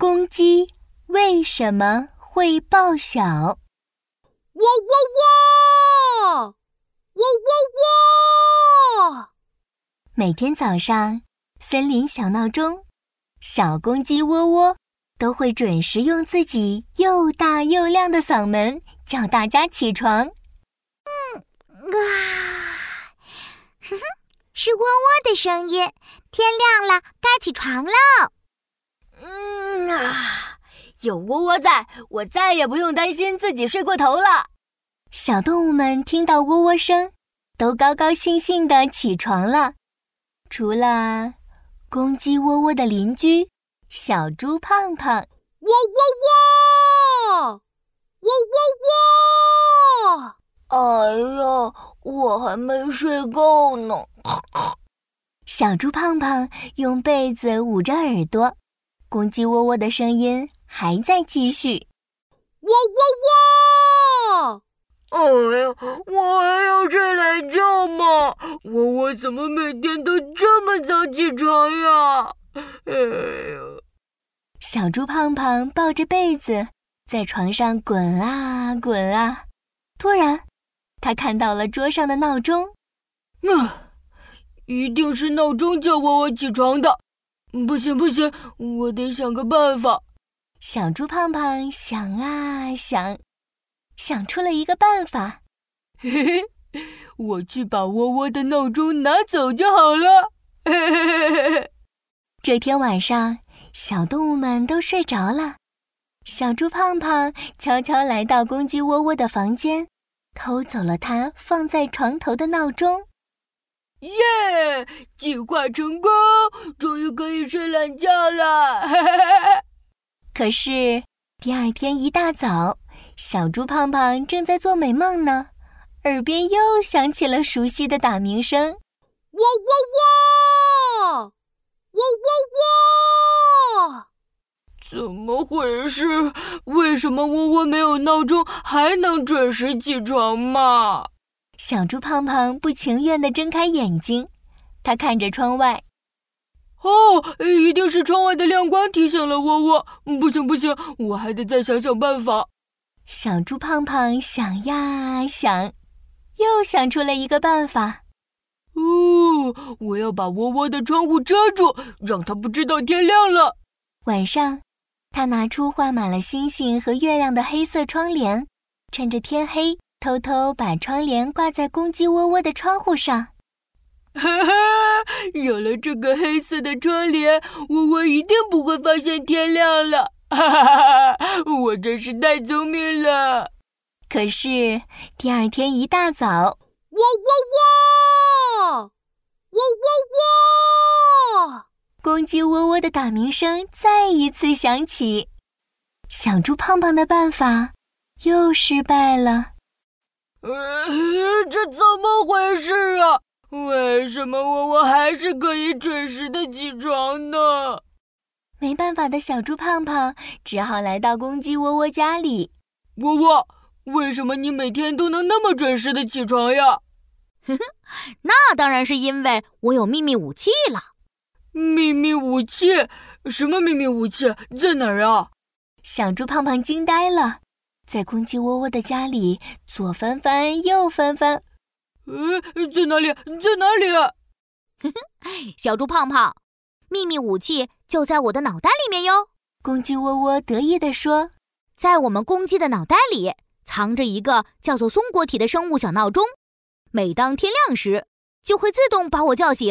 公鸡为什么会报晓？喔喔喔，喔喔喔！每天早上，森林小闹钟，小公鸡喔喔都会准时用自己又大又亮的嗓门叫大家起床。嗯啊，哼哼，是喔喔的声音。天亮了，该起床喽。有窝窝在，我再也不用担心自己睡过头了。小动物们听到喔喔声，都高高兴兴地起床了。除了公鸡喔喔的邻居小猪胖胖，喔喔喔，喔喔喔。哎呀，我还没睡够呢。小猪胖胖用被子捂着耳朵。公鸡喔喔的声音还在继续，喔喔喔！哎呀，我还要睡懒觉吗？我我怎么每天都这么早起床呀？哎呀！小猪胖胖抱着被子在床上滚啊滚啊，突然，他看到了桌上的闹钟。啊，一定是闹钟叫我我起床的。不行不行，我得想个办法。小猪胖胖想啊想，想出了一个办法。嘿嘿，我去把窝窝的闹钟拿走就好了。嘿嘿嘿嘿。这天晚上，小动物们都睡着了。小猪胖胖悄悄来到公鸡窝窝的房间，偷走了它放在床头的闹钟。耶！计划成功，终于可以睡懒觉了。可是第二天一大早，小猪胖胖正在做美梦呢，耳边又响起了熟悉的打鸣声：喔喔喔，喔喔喔！怎么回事？为什么喔喔没有闹钟还能准时起床嘛？小猪胖胖不情愿地睁开眼睛，他看着窗外。哦，一定是窗外的亮光提醒了喔喔。不行不行，我还得再想想办法。小猪胖胖想呀想，又想出了一个办法。哦，我要把窝窝的窗户遮住，让它不知道天亮了。晚上，他拿出画满了星星和月亮的黑色窗帘，趁着天黑。偷偷把窗帘挂在公鸡窝窝的窗户上，哈哈！有了这个黑色的窗帘，窝窝一定不会发现天亮了。哈哈哈！我真是太聪明了。可是第二天一大早，喔喔喔，喔喔喔，公鸡窝窝的打鸣声再一次响起，小猪胖胖的办法又失败了。呃，这怎么回事啊？为什么我我还是可以准时的起床呢？没办法的小猪胖胖只好来到公鸡窝窝家里。窝窝，为什么你每天都能那么准时的起床呀？哼哼，那当然是因为我有秘密武器了。秘密武器？什么秘密武器？在哪儿啊？小猪胖胖惊呆了。在公鸡窝窝的家里，左翻翻，右翻翻，呃，在哪里？在哪里？哼哼，小猪胖胖，秘密武器就在我的脑袋里面哟！公鸡窝窝得意地说：“在我们公鸡的脑袋里，藏着一个叫做松果体的生物小闹钟，每当天亮时，就会自动把我叫醒。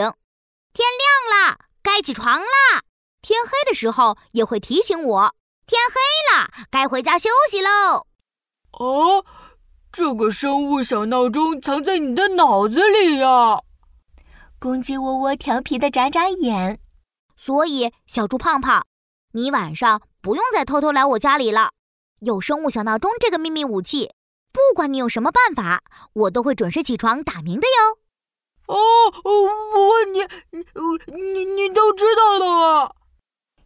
天亮了，该起床啦！天黑的时候，也会提醒我。”天黑了，该回家休息喽。哦，这个生物小闹钟藏在你的脑子里呀！公鸡窝窝调皮的眨眨眼。所以，小猪胖胖，你晚上不用再偷偷来我家里了。有生物小闹钟这个秘密武器，不管你用什么办法，我都会准时起床打鸣的哟。哦，我问你，你你你都知道了啊？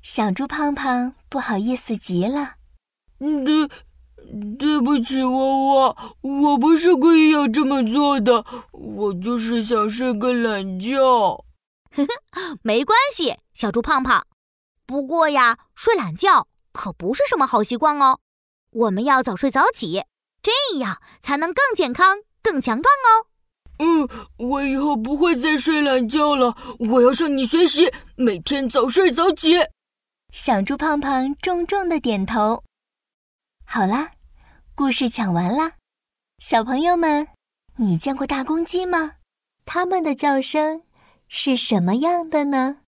小猪胖胖不好意思极了，对，对不起，窝窝，我不是故意要这么做的，我就是想睡个懒觉。呵呵，没关系，小猪胖胖。不过呀，睡懒觉可不是什么好习惯哦。我们要早睡早起，这样才能更健康、更强壮哦。嗯，我以后不会再睡懒觉了。我要向你学习，每天早睡早起。小猪胖胖重重的点头。好啦，故事讲完啦。小朋友们，你见过大公鸡吗？它们的叫声是什么样的呢？